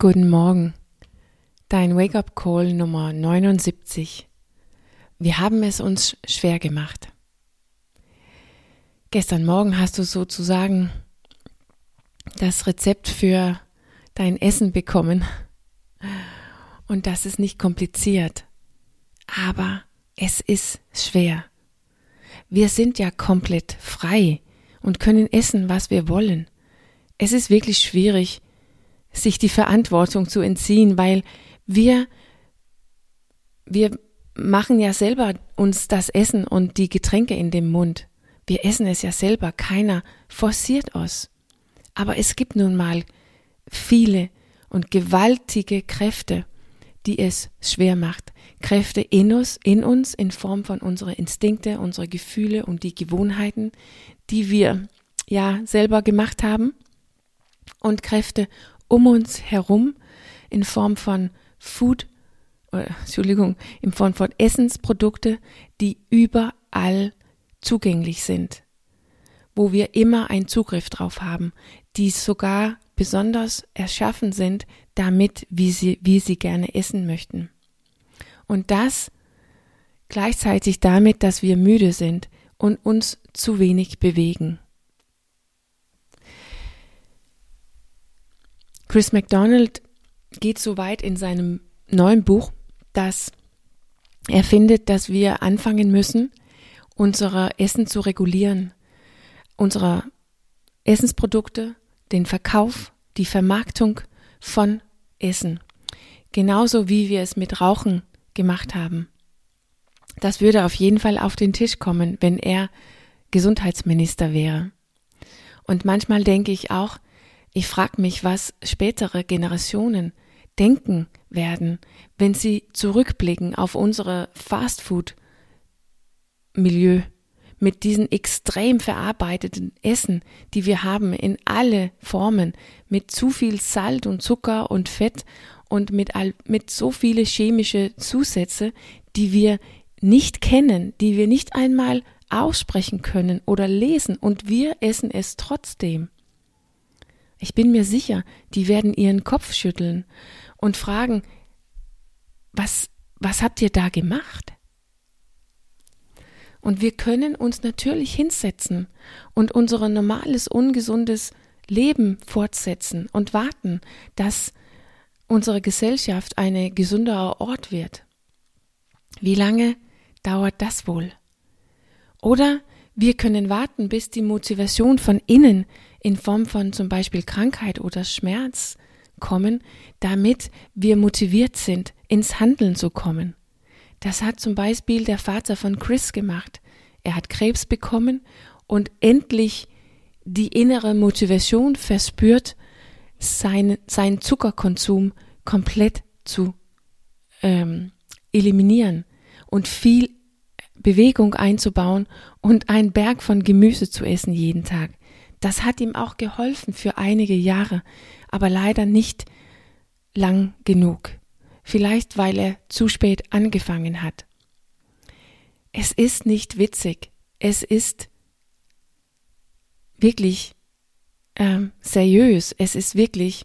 Guten Morgen. Dein Wake-up-Call Nummer 79. Wir haben es uns schwer gemacht. Gestern Morgen hast du sozusagen das Rezept für dein Essen bekommen. Und das ist nicht kompliziert. Aber es ist schwer. Wir sind ja komplett frei und können essen, was wir wollen. Es ist wirklich schwierig, sich die Verantwortung zu entziehen, weil wir, wir machen ja selber uns das Essen und die Getränke in dem Mund. Wir essen es ja selber, keiner forciert uns. Aber es gibt nun mal viele und gewaltige Kräfte, die es schwer macht. Kräfte in uns, in uns in Form von unsere Instinkte, unsere Gefühle und die Gewohnheiten, die wir ja selber gemacht haben und Kräfte um uns herum in Form von Food, äh, Entschuldigung, in Form von Essensprodukte, die überall zugänglich sind, wo wir immer einen Zugriff drauf haben, die sogar besonders erschaffen sind, damit, wie sie, wie sie gerne essen möchten. Und das gleichzeitig damit, dass wir müde sind und uns zu wenig bewegen. Chris McDonald geht so weit in seinem neuen Buch, dass er findet, dass wir anfangen müssen, unser Essen zu regulieren, unsere Essensprodukte, den Verkauf, die Vermarktung von Essen. Genauso wie wir es mit Rauchen gemacht haben. Das würde auf jeden Fall auf den Tisch kommen, wenn er Gesundheitsminister wäre. Und manchmal denke ich auch, ich frage mich, was spätere Generationen denken werden, wenn sie zurückblicken auf unsere Fastfood-Milieu mit diesen extrem verarbeiteten Essen, die wir haben in alle Formen, mit zu viel Salt und Zucker und Fett und mit, all, mit so viele chemische Zusätze, die wir nicht kennen, die wir nicht einmal aussprechen können oder lesen und wir essen es trotzdem. Ich bin mir sicher, die werden ihren Kopf schütteln und fragen, was, was habt ihr da gemacht? Und wir können uns natürlich hinsetzen und unser normales, ungesundes Leben fortsetzen und warten, dass unsere Gesellschaft ein gesunderer Ort wird. Wie lange dauert das wohl? Oder wir können warten, bis die Motivation von innen in Form von zum Beispiel Krankheit oder Schmerz kommen, damit wir motiviert sind, ins Handeln zu kommen. Das hat zum Beispiel der Vater von Chris gemacht. Er hat Krebs bekommen und endlich die innere Motivation verspürt, sein, sein Zuckerkonsum komplett zu ähm, eliminieren und viel Bewegung einzubauen und einen Berg von Gemüse zu essen jeden Tag. Das hat ihm auch geholfen für einige Jahre, aber leider nicht lang genug. Vielleicht weil er zu spät angefangen hat. Es ist nicht witzig. Es ist wirklich ähm, seriös. Es ist wirklich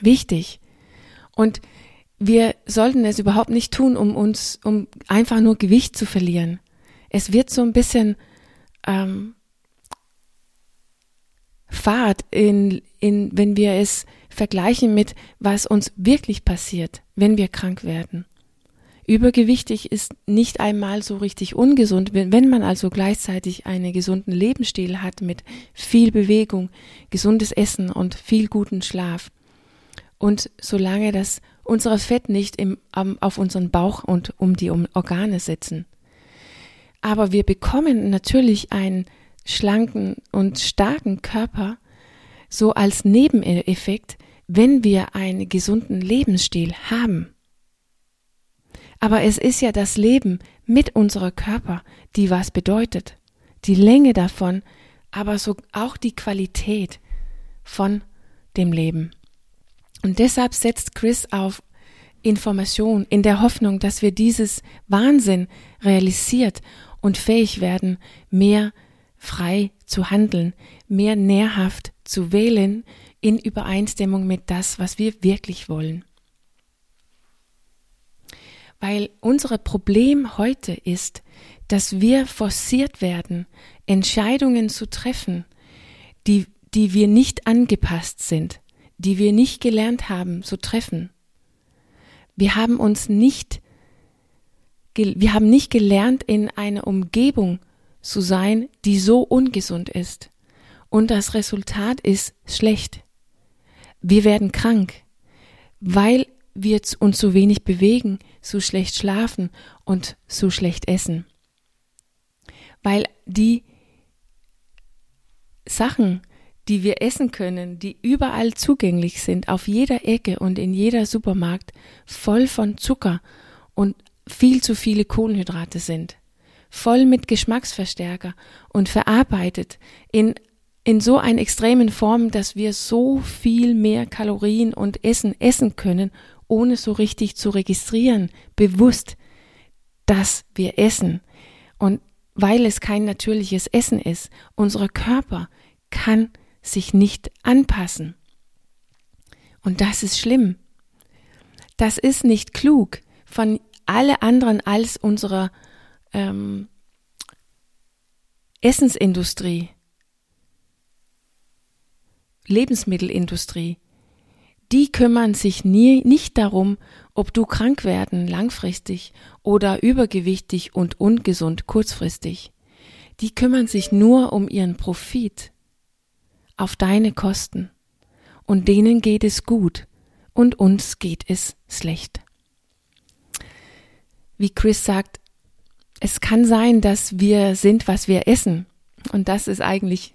wichtig. Und wir sollten es überhaupt nicht tun, um uns, um einfach nur Gewicht zu verlieren. Es wird so ein bisschen ähm, Fahrt in, in, wenn wir es vergleichen mit, was uns wirklich passiert, wenn wir krank werden. Übergewichtig ist nicht einmal so richtig ungesund, wenn, man also gleichzeitig einen gesunden Lebensstil hat mit viel Bewegung, gesundes Essen und viel guten Schlaf. Und solange das unsere Fett nicht im, auf unseren Bauch und um die Organe sitzen. Aber wir bekommen natürlich einen schlanken und starken Körper so als Nebeneffekt, wenn wir einen gesunden Lebensstil haben. Aber es ist ja das Leben mit unserer Körper, die was bedeutet. Die Länge davon, aber so auch die Qualität von dem Leben. Und deshalb setzt Chris auf Information in der Hoffnung, dass wir dieses Wahnsinn realisiert und fähig werden, mehr frei zu handeln, mehr nährhaft zu wählen in Übereinstimmung mit das, was wir wirklich wollen. Weil unser Problem heute ist, dass wir forciert werden, Entscheidungen zu treffen, die, die wir nicht angepasst sind, die wir nicht gelernt haben zu treffen. Wir haben uns nicht, wir haben nicht gelernt, in einer Umgebung zu sein, die so ungesund ist. Und das Resultat ist schlecht. Wir werden krank, weil wir uns zu wenig bewegen, zu schlecht schlafen und zu schlecht essen. Weil die Sachen, die wir essen können, die überall zugänglich sind, auf jeder Ecke und in jeder Supermarkt, voll von Zucker und viel zu viele Kohlenhydrate sind, voll mit Geschmacksverstärker und verarbeitet in in so einer extremen Form, dass wir so viel mehr Kalorien und Essen essen können, ohne so richtig zu registrieren, bewusst, dass wir essen. Und weil es kein natürliches Essen ist, unser Körper kann sich nicht anpassen. Und das ist schlimm. Das ist nicht klug von alle anderen als unserer ähm, Essensindustrie, Lebensmittelindustrie. Die kümmern sich nie, nicht darum, ob du krank werden langfristig oder übergewichtig und ungesund kurzfristig. Die kümmern sich nur um ihren Profit auf deine Kosten. Und denen geht es gut und uns geht es schlecht. Wie Chris sagt, es kann sein, dass wir sind, was wir essen. Und das ist eigentlich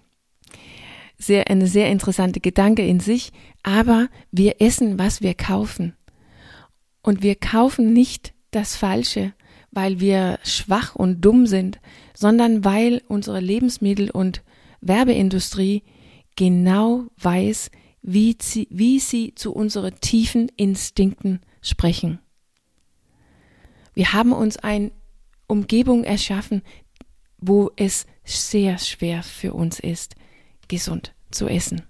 sehr, eine sehr interessante Gedanke in sich. Aber wir essen, was wir kaufen. Und wir kaufen nicht das Falsche, weil wir schwach und dumm sind, sondern weil unsere Lebensmittel- und Werbeindustrie genau weiß, wie sie, wie sie zu unseren tiefen Instinkten sprechen. Wir haben uns eine Umgebung erschaffen, wo es sehr schwer für uns ist, gesund zu essen.